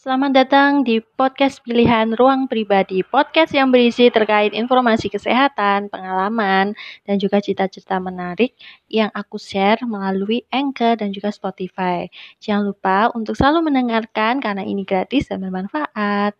Selamat datang di podcast pilihan Ruang Pribadi, podcast yang berisi terkait informasi kesehatan, pengalaman, dan juga cita-cita menarik yang aku share melalui Anchor dan juga Spotify. Jangan lupa untuk selalu mendengarkan karena ini gratis dan bermanfaat.